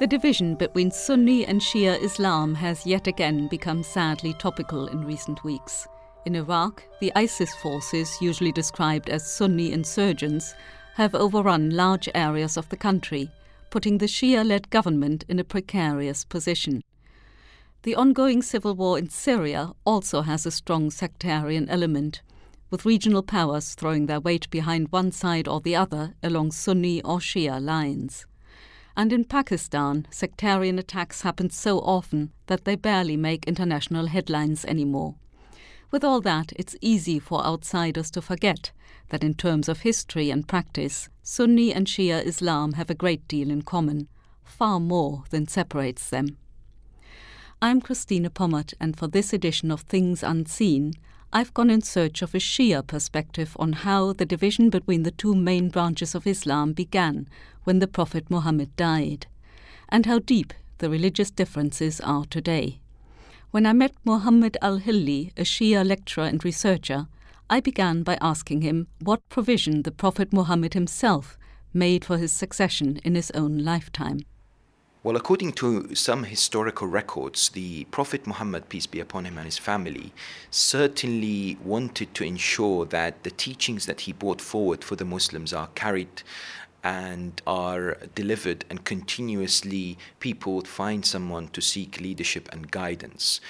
The division between Sunni and Shia Islam has yet again become sadly topical in recent weeks. In Iraq, the ISIS forces, usually described as Sunni insurgents, have overrun large areas of the country, putting the Shia led government in a precarious position. The ongoing civil war in Syria also has a strong sectarian element, with regional powers throwing their weight behind one side or the other along Sunni or Shia lines. And in Pakistan, sectarian attacks happen so often that they barely make international headlines anymore. With all that, it's easy for outsiders to forget that in terms of history and practice, Sunni and Shia Islam have a great deal in common, far more than separates them. I'm Christina Pommert, and for this edition of Things Unseen, I've gone in search of a Shia perspective on how the division between the two main branches of Islam began when the Prophet Muhammad died, and how deep the religious differences are today. When I met Muhammad al Hilli, a Shia lecturer and researcher, I began by asking him what provision the Prophet Muhammad himself made for his succession in his own lifetime. Well, according to some historical records, the Prophet Muhammad, peace be upon him, and his family certainly wanted to ensure that the teachings that he brought forward for the Muslims are carried and are delivered, and continuously people find someone to seek leadership and guidance.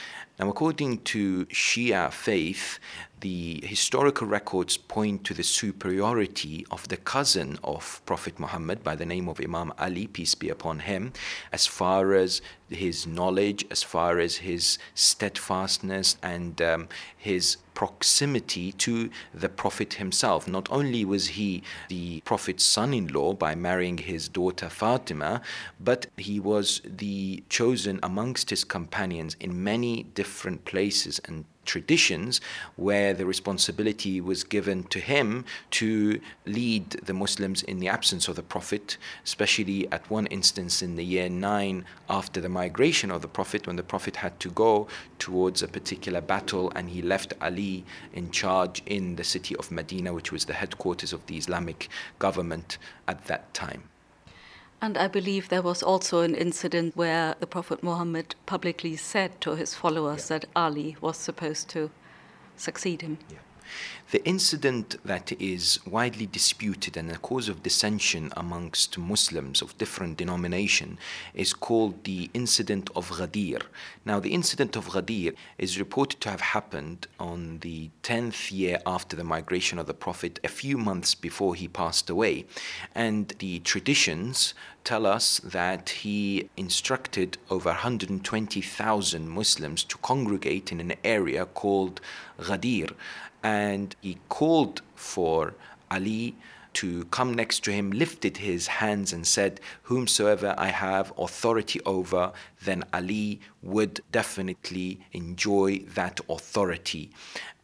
Now, according to Shia faith, the historical records point to the superiority of the cousin of Prophet Muhammad by the name of Imam Ali, peace be upon him, as far as his knowledge, as far as his steadfastness and um, his proximity to the Prophet himself. Not only was he the Prophet's son in law by marrying his daughter Fatima, but he was the chosen amongst his companions in many different places and traditions where the responsibility was given to him to lead the Muslims in the absence of the Prophet, especially at one instance in the year 9 after the migration of the Prophet, when the Prophet had to go towards a particular battle and he left Ali in charge in the city of Medina, which was the headquarters of the Islamic government at that time. And I believe there was also an incident where the Prophet Muhammad publicly said to his followers yeah. that Ali was supposed to succeed him. Yeah. The incident that is widely disputed and a cause of dissension amongst Muslims of different denomination is called the incident of Ghadir. Now, the incident of Ghadir is reported to have happened on the 10th year after the migration of the Prophet, a few months before he passed away. And the traditions tell us that he instructed over 120,000 Muslims to congregate in an area called Ghadir. And he called for Ali to come next to him, lifted his hands, and said, Whomsoever I have authority over, then Ali would definitely enjoy that authority.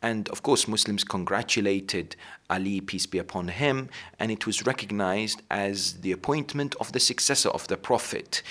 And of course, Muslims congratulated Ali, peace be upon him, and it was recognized as the appointment of the successor of the Prophet.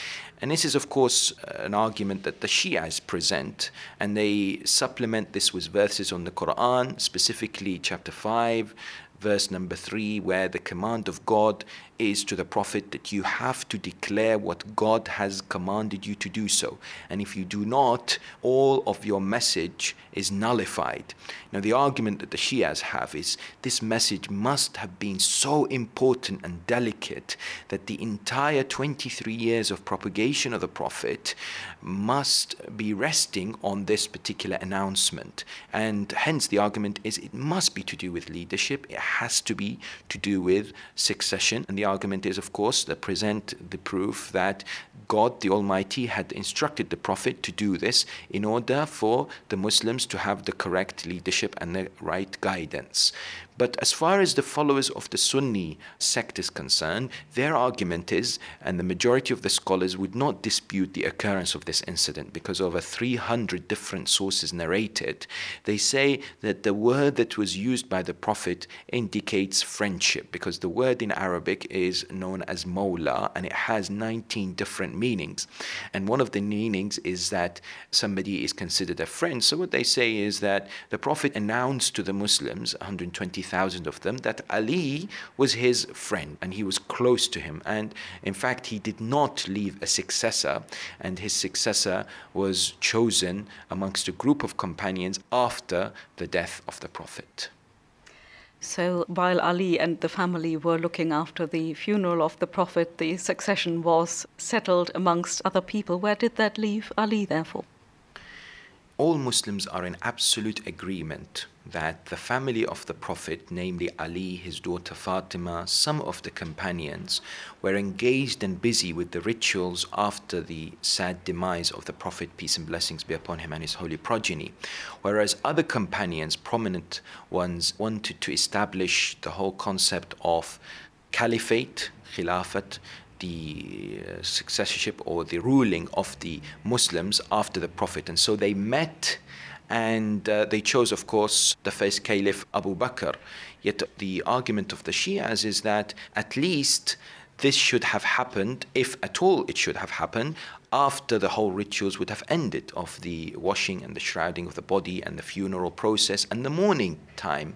And this is, of course, an argument that the Shias present, and they supplement this with verses on the Quran, specifically chapter 5, verse number 3, where the command of God is to the Prophet that you have to declare what God has commanded you to do so. And if you do not, all of your message is nullified. Now, the argument that the Shias have is this message must have been so important and delicate that the entire 23 years of propagation of the Prophet must be resting on this particular announcement. And hence, the argument is it must be to do with leadership, it has to be to do with succession. And the argument is, of course, to present the proof that God the Almighty had instructed the Prophet to do this in order for the Muslims to have the correct leadership and the right guidance. But as far as the followers of the Sunni sect is concerned, their argument is, and the majority of the scholars would not dispute the occurrence of this incident because over 300 different sources narrated, they say that the word that was used by the Prophet indicates friendship because the word in Arabic is known as Mawla and it has 19 different meanings. And one of the meanings is that somebody is considered a friend. So what they say is that the Prophet announced to the Muslims, 120,000 of them, that Ali was his friend and he was close to him. And in fact, he did not leave a successor, and his successor was chosen amongst a group of companions after the death of the Prophet. So while Ali and the family were looking after the funeral of the Prophet, the succession was settled amongst other people. Where did that leave Ali, therefore? All Muslims are in absolute agreement that the family of the Prophet, namely Ali, his daughter Fatima, some of the companions, were engaged and busy with the rituals after the sad demise of the Prophet, peace and blessings be upon him and his holy progeny. Whereas other companions, prominent ones, wanted to establish the whole concept of caliphate, khilafat, the uh, successorship or the ruling of the Muslims after the Prophet. And so they met and uh, they chose, of course, the first Caliph Abu Bakr. Yet the argument of the Shias is that at least this should have happened, if at all it should have happened, after the whole rituals would have ended of the washing and the shrouding of the body and the funeral process and the mourning time.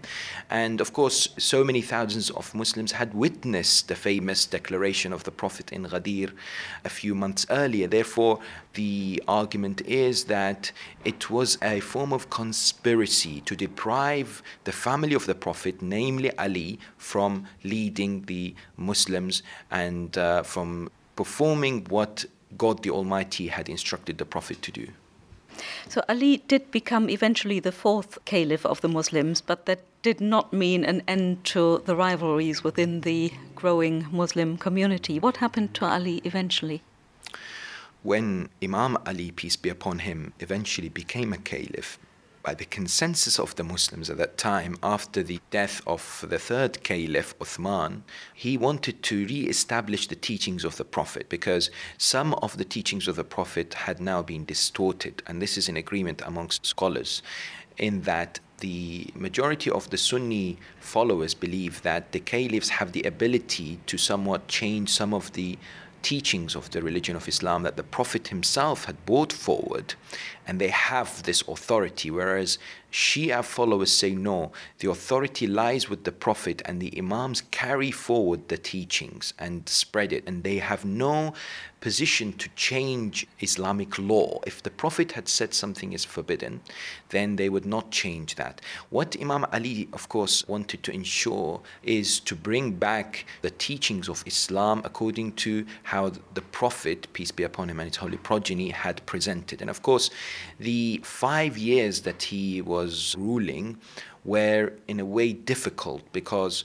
And of course, so many thousands of Muslims had witnessed the famous declaration of the Prophet in Ghadir a few months earlier. Therefore, the argument is that it was a form of conspiracy to deprive the family of the Prophet, namely Ali, from leading the Muslims and uh, from performing what God the Almighty had instructed the Prophet to do. So Ali did become eventually the fourth caliph of the Muslims, but that did not mean an end to the rivalries within the growing Muslim community. What happened to Ali eventually? When Imam Ali, peace be upon him, eventually became a caliph, by the consensus of the Muslims at that time, after the death of the third caliph, Uthman, he wanted to re establish the teachings of the Prophet because some of the teachings of the Prophet had now been distorted. And this is in agreement amongst scholars in that the majority of the Sunni followers believe that the caliphs have the ability to somewhat change some of the teachings of the religion of Islam that the Prophet himself had brought forward, and they have this authority. Whereas Shia followers say no, the authority lies with the Prophet, and the Imams carry forward the teachings and spread it, and they have no position to change Islamic law. If the Prophet had said something is forbidden, then they would not change that. What Imam Ali, of course, wanted to ensure is to bring back the teachings of Islam according to how the Prophet, peace be upon him and his holy progeny, had presented. And of course, the five years that he was ruling were in a way difficult because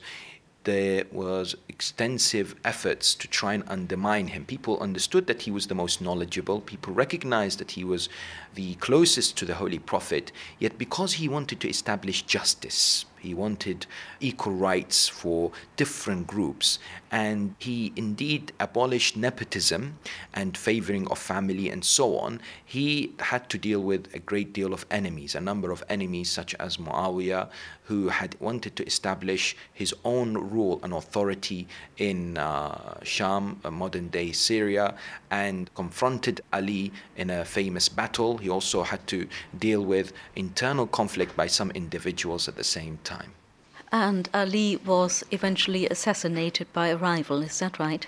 there was extensive efforts to try and undermine him. People understood that he was the most knowledgeable. People recognized that he was the closest to the Holy Prophet. Yet, because he wanted to establish justice, he wanted equal rights for different groups, and he indeed abolished nepotism and favoring of family and so on. He had to deal with a great deal of enemies, a number of enemies, such as Muawiyah, who had wanted to establish his own rule and authority in uh, Sham, modern day Syria, and confronted Ali in a famous battle. He also had to deal with internal conflict by some individuals at the same time. And Ali was eventually assassinated by a rival, is that right?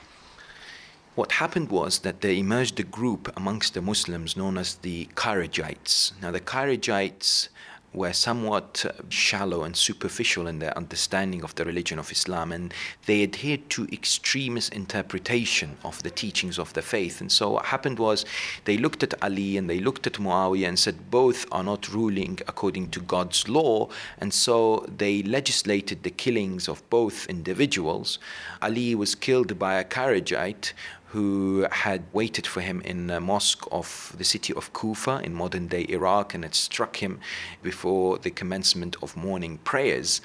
What happened was that there emerged a group amongst the Muslims known as the Kharijites. Now, the Kharijites were somewhat uh, shallow and superficial in their understanding of the religion of Islam, and they adhered to extremist interpretation of the teachings of the faith. And so what happened was they looked at Ali and they looked at Muawiyah and said both are not ruling according to God's law, and so they legislated the killings of both individuals. Ali was killed by a Kharijite who had waited for him in a mosque of the city of Kufa in modern day Iraq and had struck him before the commencement of morning prayers.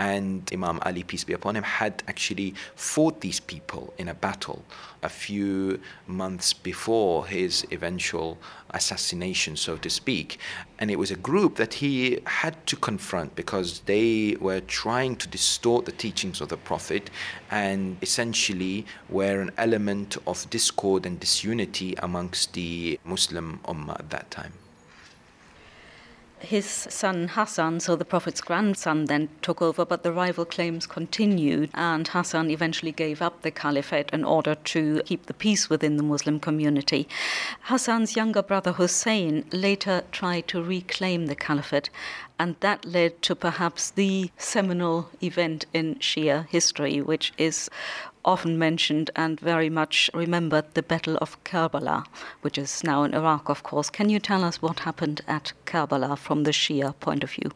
And Imam Ali, peace be upon him, had actually fought these people in a battle a few months before his eventual assassination, so to speak. And it was a group that he had to confront because they were trying to distort the teachings of the Prophet and essentially were an element of discord and disunity amongst the Muslim Ummah at that time. His son Hassan, so the Prophet's grandson, then took over, but the rival claims continued, and Hassan eventually gave up the caliphate in order to keep the peace within the Muslim community. Hassan's younger brother Hussein later tried to reclaim the caliphate, and that led to perhaps the seminal event in Shia history, which is often mentioned and very much remembered the Battle of Karbala, which is now in Iraq, of course. Can you tell us what happened at Karbala from the Shia point of view?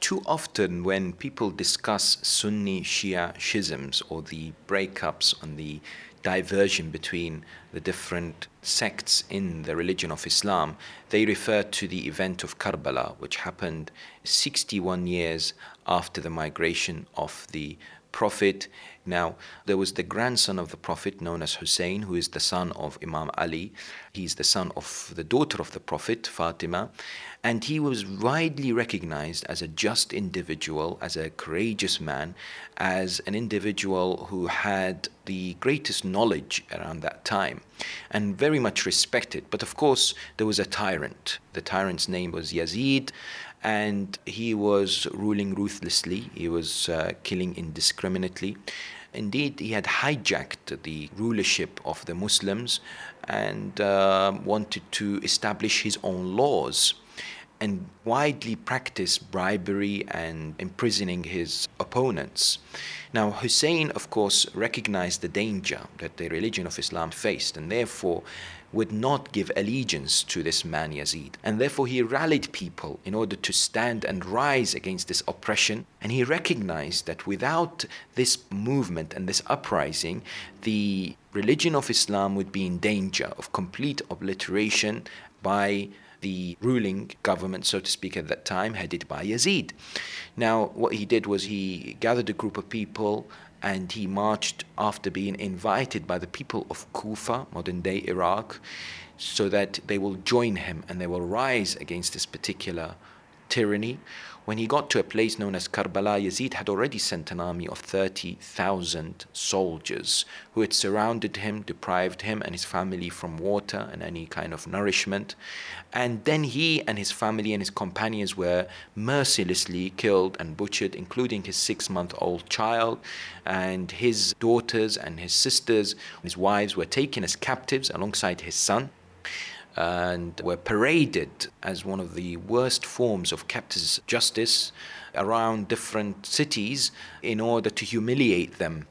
Too often, when people discuss Sunni Shia schisms or the breakups and the diversion between the different sects in the religion of Islam, they refer to the event of Karbala, which happened 61 years after the migration of the Prophet now, there was the grandson of the Prophet known as Hussein, who is the son of Imam Ali. He's the son of the daughter of the Prophet, Fatima. And he was widely recognized as a just individual, as a courageous man, as an individual who had the greatest knowledge around that time and very much respected. But of course, there was a tyrant. The tyrant's name was Yazid and he was ruling ruthlessly. He was uh, killing indiscriminately. Indeed, he had hijacked the rulership of the Muslims and uh, wanted to establish his own laws and widely practiced bribery and imprisoning his opponents. Now, Hussein, of course, recognized the danger that the religion of Islam faced and therefore would not give allegiance to this man Yazid. And therefore, he rallied people in order to stand and rise against this oppression. And he recognized that without this movement and this uprising, the religion of Islam would be in danger of complete obliteration by the ruling government, so to speak, at that time, headed by Yazid. Now, what he did was he gathered a group of people and he marched after being invited by the people of Kufa, modern day Iraq, so that they will join him and they will rise against this particular tyranny. When he got to a place known as Karbala, Yazid had already sent an army of 30,000 soldiers who had surrounded him, deprived him and his family from water and any kind of nourishment. And then he and his family and his companions were mercilessly killed and butchered, including his six month old child and his daughters and his sisters. His wives were taken as captives alongside his son and were paraded as one of the worst forms of captors' justice around different cities in order to humiliate them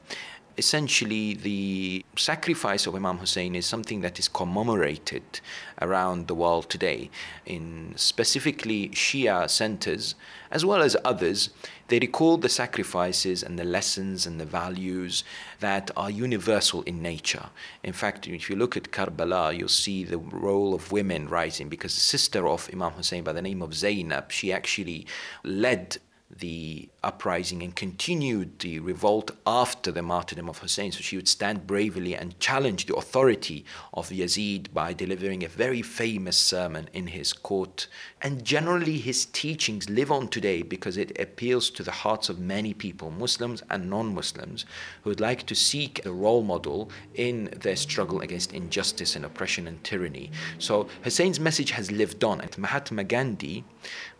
essentially the sacrifice of Imam Hussein is something that is commemorated around the world today. In specifically Shia centers, as well as others, they recall the sacrifices and the lessons and the values that are universal in nature. In fact, if you look at Karbala, you'll see the role of women rising because the sister of Imam Hussein by the name of Zainab, she actually led the uprising and continued the revolt after the martyrdom of Hussein. So she would stand bravely and challenge the authority of Yazid by delivering a very famous sermon in his court. And generally, his teachings live on today because it appeals to the hearts of many people, Muslims and non Muslims, who would like to seek a role model in their struggle against injustice and oppression and tyranny. So Hussein's message has lived on. And Mahatma Gandhi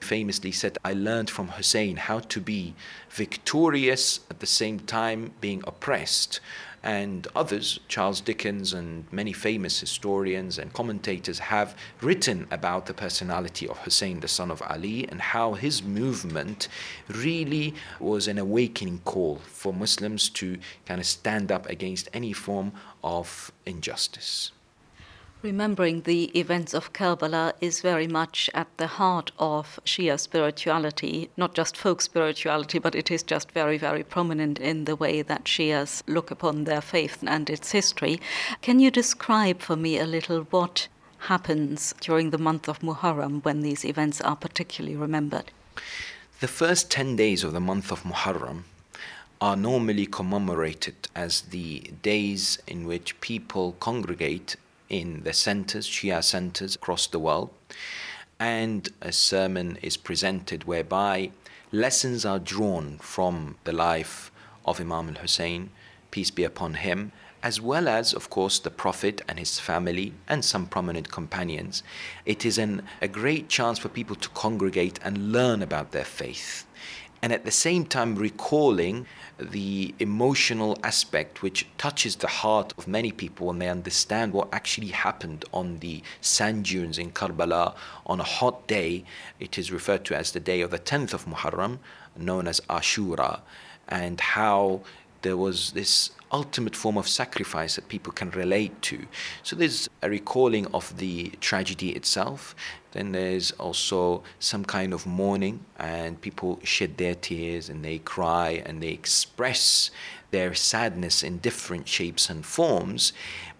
famously said, I learned from Hussein how to be victorious at the same time being oppressed. And others, Charles Dickens and many famous historians and commentators, have written about the personality of Hussein, the son of Ali, and how his movement really was an awakening call for Muslims to kind of stand up against any form of injustice. Remembering the events of Karbala is very much at the heart of Shia spirituality, not just folk spirituality, but it is just very, very prominent in the way that Shias look upon their faith and its history. Can you describe for me a little what happens during the month of Muharram when these events are particularly remembered? The first 10 days of the month of Muharram are normally commemorated as the days in which people congregate in the centers, Shia centers across the world. And a sermon is presented whereby lessons are drawn from the life of Imam al Hussein, peace be upon him, as well as, of course, the Prophet and his family and some prominent companions. It is an, a great chance for people to congregate and learn about their faith. And at the same time, recalling the emotional aspect which touches the heart of many people when they understand what actually happened on the sand dunes in Karbala on a hot day. It is referred to as the day of the 10th of Muharram, known as Ashura, and how there was this ultimate form of sacrifice that people can relate to. So there's a recalling of the tragedy itself. Then there's also some kind of mourning, and people shed their tears and they cry and they express their sadness in different shapes and forms.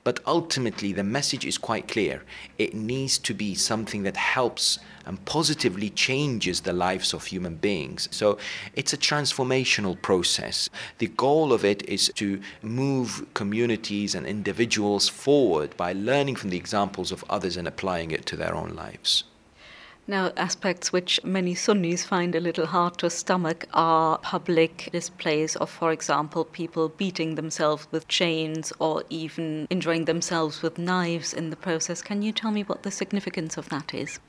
But ultimately, the message is quite clear. It needs to be something that helps and positively changes the lives of human beings. So it's a transformational process. The goal of it is to move communities and individuals forward by learning from the examples of others and applying it to their own lives. Now, aspects which many Sunnis find a little hard to stomach are public displays of, for example, people beating themselves with chains or even injuring themselves with knives in the process. Can you tell me what the significance of that is?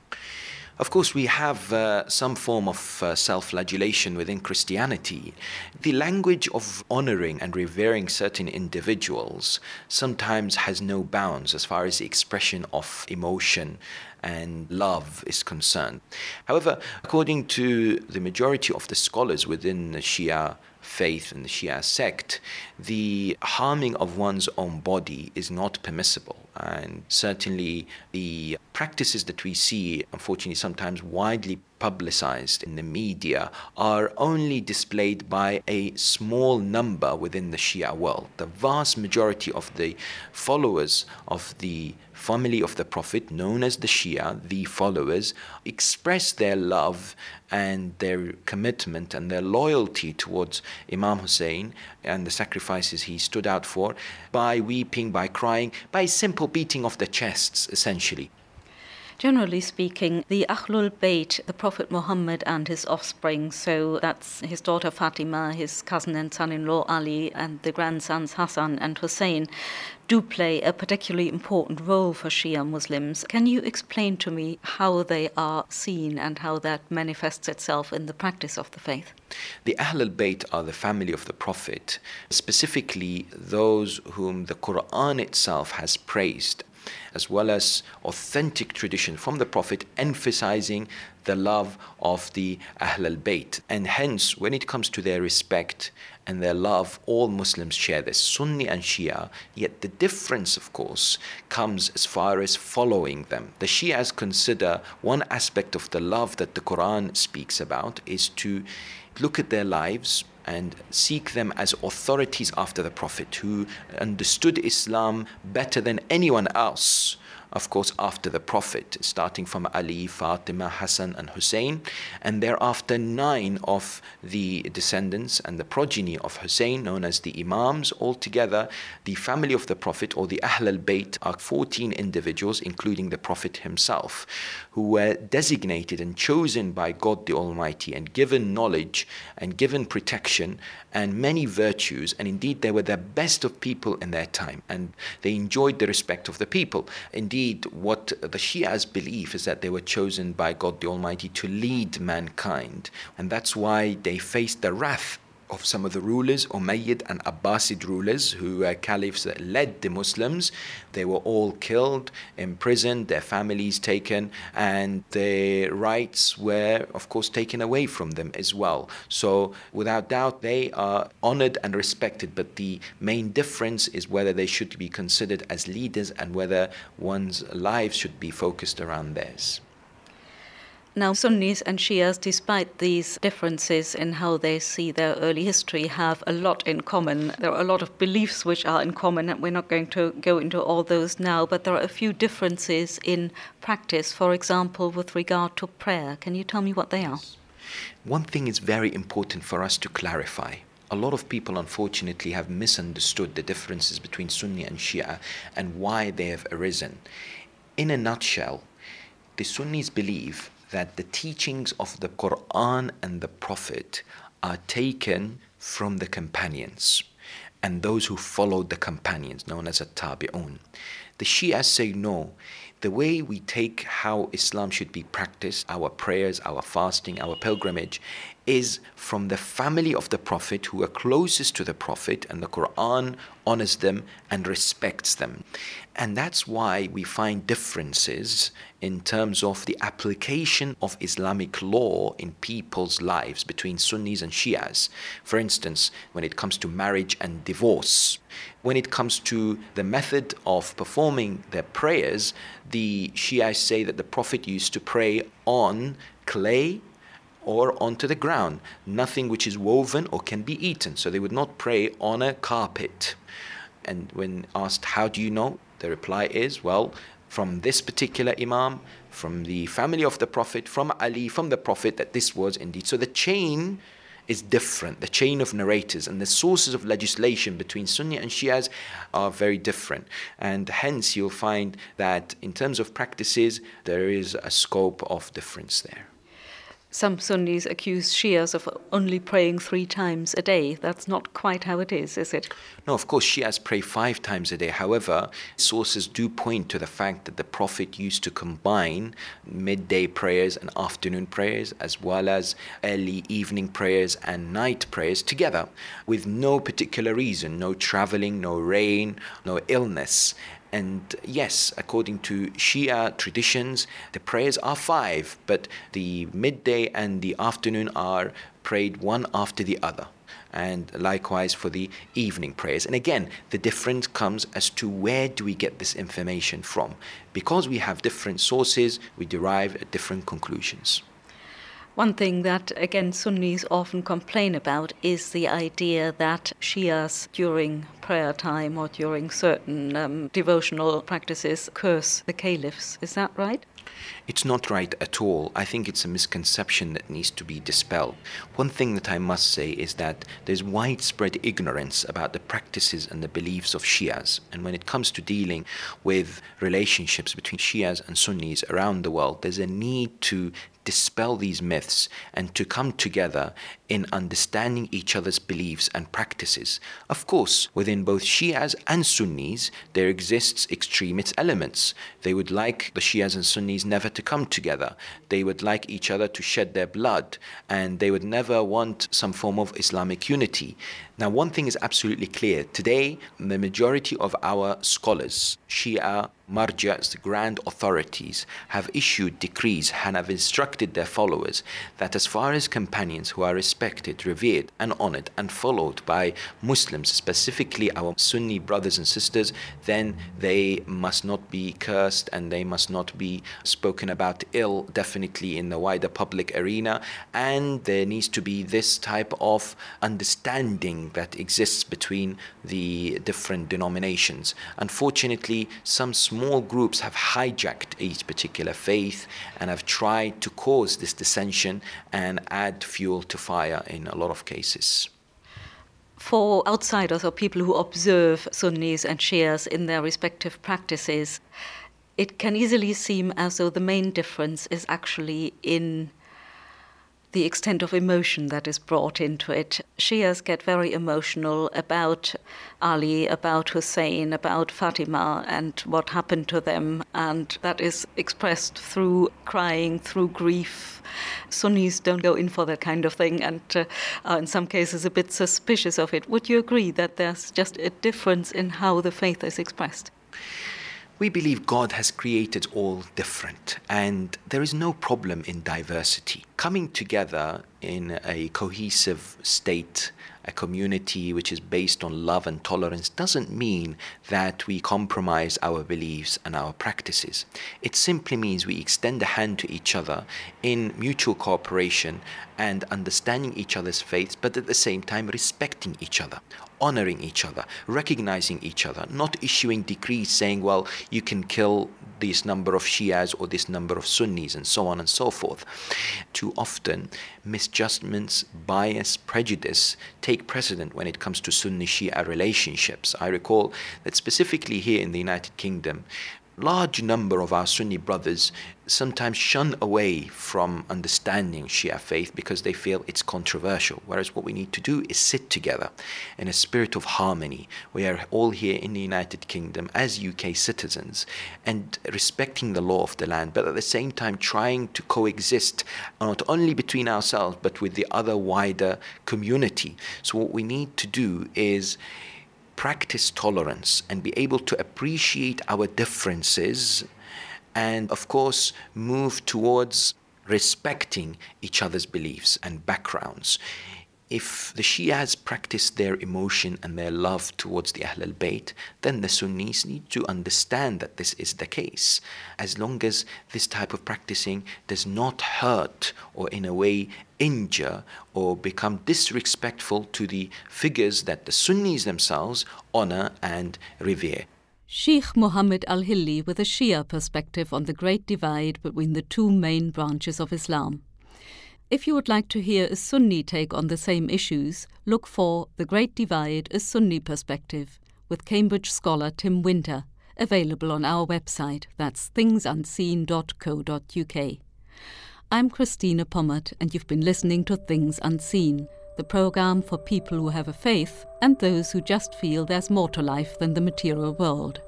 Of course, we have uh, some form of uh, self flagellation within Christianity. The language of honoring and revering certain individuals sometimes has no bounds as far as the expression of emotion and love is concerned. However, according to the majority of the scholars within the Shia faith and the Shia sect, the harming of one's own body is not permissible. And certainly the practices that we see, unfortunately, sometimes widely publicized in the media, are only displayed by a small number within the Shia world. The vast majority of the followers of the family of the Prophet, known as the Shia, the followers, express their love and their commitment and their loyalty towards Imam Hussein and the sacrifices he stood out for by weeping, by crying, by simple beating of the chests, essentially. Generally speaking, the Ahlul Bayt, the Prophet Muhammad and his offspring, so that's his daughter Fatima, his cousin and son in law Ali, and the grandsons Hassan and Hussein, do play a particularly important role for Shia Muslims. Can you explain to me how they are seen and how that manifests itself in the practice of the faith? The Ahl al Bayt are the family of the Prophet, specifically those whom the Quran itself has praised as well as authentic tradition from the Prophet emphasizing the love of the Ahl al Bayt. And hence, when it comes to their respect and their love, all Muslims share this, Sunni and Shia. Yet the difference, of course, comes as far as following them. The Shias consider one aspect of the love that the Quran speaks about is to look at their lives and seek them as authorities after the Prophet who understood Islam better than anyone else of course, after the Prophet, starting from Ali, Fatima, Hassan, and Hussein, and thereafter nine of the descendants and the progeny of Hussein, known as the Imams. Altogether, the family of the Prophet, or the Ahl al Bayt, are 14 individuals, including the Prophet himself, who were designated and chosen by God the Almighty and given knowledge and given protection and many virtues. And indeed, they were the best of people in their time, and they enjoyed the respect of the people. Indeed, indeed, what the Shias believe is that they were chosen by God the Almighty to lead mankind. And that's why they faced the wrath of some of the rulers, Umayyad and Abbasid rulers, who were caliphs that led the Muslims. They were all killed, imprisoned, their families taken, and their rights were, of course, taken away from them as well. So, without doubt, they are honored and respected, but the main difference is whether they should be considered as leaders and whether one's lives should be focused around theirs. Now, Sunnis and Shias, despite these differences in how they see their early history, have a lot in common. There are a lot of beliefs which are in common, and we're not going to go into all those now, but there are a few differences in practice, for example, with regard to prayer. Can you tell me what they are? One thing is very important for us to clarify. A lot of people, unfortunately, have misunderstood the differences between Sunni and Shia and why they have arisen. In a nutshell, the Sunnis believe that the teachings of the Quran and the Prophet are taken from the companions. and those who followed the companions, known as a tabi'un. The Shias say no. The way we take how Islam should be practiced, our prayers, our fasting, our pilgrimage, is from the family of the Prophet who are closest to the Prophet, and the Quran honors them and respects them. And that's why we find differences in terms of the application of Islamic law in people's lives between Sunnis and Shias. For instance, when it comes to marriage and divorce, when it comes to the method of performing their prayers, the Shias say that the Prophet used to pray on clay or onto the ground, nothing which is woven or can be eaten. So they would not pray on a carpet. And when asked, How do you know? the reply is, Well, from this particular Imam, from the family of the Prophet, from Ali, from the Prophet, that this was indeed. So the chain is different. The chain of narrators and the sources of legislation between Sunni and Shias are very different. And hence, you'll find that in terms of practices, there is a scope of difference there. Some Sunnis accuse Shias of only praying three times a day. That's not quite how it is, is it? No, of course, Shias pray five times a day. However, sources do point to the fact that the Prophet used to combine midday prayers and afternoon prayers, as well as early evening prayers and night prayers together, with no particular reason no traveling, no rain, no illness. And yes, according to Shia traditions, the prayers are five, but the midday and the afternoon are prayed one after the other. And likewise for the evening prayers. And again, the difference comes as to where do we get this information from? Because we have different sources, we derive different conclusions. One thing that, again, Sunnis often complain about is the idea that Shias during prayer time or during certain um, devotional practices curse the caliphs. Is that right? It's not right at all. I think it's a misconception that needs to be dispelled. One thing that I must say is that there's widespread ignorance about the practices and the beliefs of Shias. And when it comes to dealing with relationships between Shias and Sunnis around the world, there's a need to dispel these myths and to come together in understanding each other's beliefs and practices. Of course, within both Shias and Sunnis, there exists extremist elements. They would like the Shias and Sunnis never to come together. They would like each other to shed their blood, and they would never want some form of Islamic unity. Now, one thing is absolutely clear. Today, the majority of our scholars, Shia, marjas, the grand authorities, have issued decrees and have instructed their followers that as far as companions who are respected, revered, and honored and followed by Muslims, specifically our Sunni brothers and sisters, then they must not be cursed and they must not be spoken about ill, definitely in the wider public arena. And there needs to be this type of understanding that exists between the different denominations. Unfortunately, some small groups have hijacked each particular faith and have tried to cause this dissension and add fuel to fire in a lot of cases for outsiders or people who observe Sunnis and Shias in their respective practices, it can easily seem as though the main difference is actually in the extent of emotion that is brought into it. Shias get very emotional about Ali, about Hussein, about Fatima, and what happened to them, and that is expressed through crying, through grief. Sunnis don't go in for that kind of thing and uh, are in some cases a bit suspicious of it. Would you agree that there's just a difference in how the faith is expressed? We believe God has created all different, and there is no problem in diversity. Coming together in a cohesive state, a community which is based on love and tolerance, doesn't mean that we compromise our beliefs and our practices. It simply means we extend a hand to each other in mutual cooperation and understanding each other's faiths, but at the same time respecting each other honoring each other, recognizing each other, not issuing decrees saying, well, you can kill this number of Shias or this number of Sunnis and so on and so forth. Too often, misjudgments, bias, prejudice take precedent when it comes to Sunni Shia relationships. I recall that specifically here in the United Kingdom, large number of our Sunni brothers sometimes shun away from understanding Shia faith because they feel it's controversial. Whereas what we need to do is sit together in a spirit of harmony. We are all here in the United Kingdom as UK citizens and respecting the law of the land, but at the same time trying to coexist not only between ourselves but with the other wider community. So, what we need to do is practice tolerance and be able to appreciate our differences and, of course, move towards respecting each other's beliefs and backgrounds if the Shias practice their emotion and their love towards the Ahl al Bayt, then the Sunnis need to understand that this is the case. As long as this type of practicing does not hurt or, in a way, injure or become disrespectful to the figures that the Sunnis themselves honor and revere. Sheikh Muhammad al Hilli with a Shia perspective on the great divide between the two main branches of Islam. If you would like to hear a Sunni take on the same issues, look for The Great Divide, a Sunni Perspective, with Cambridge scholar Tim Winter, available on our website, that's thingsunseen.co.uk. I'm Christina Pommert, and you've been listening to Things Unseen, the programme for people who have a faith and those who just feel there's more to life than the material world.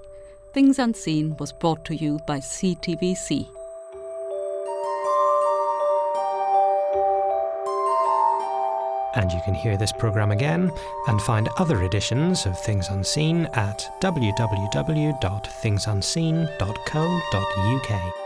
Things Unseen was brought to you by CTVC. And you can hear this programme again and find other editions of Things Unseen at www.thingsunseen.co.uk.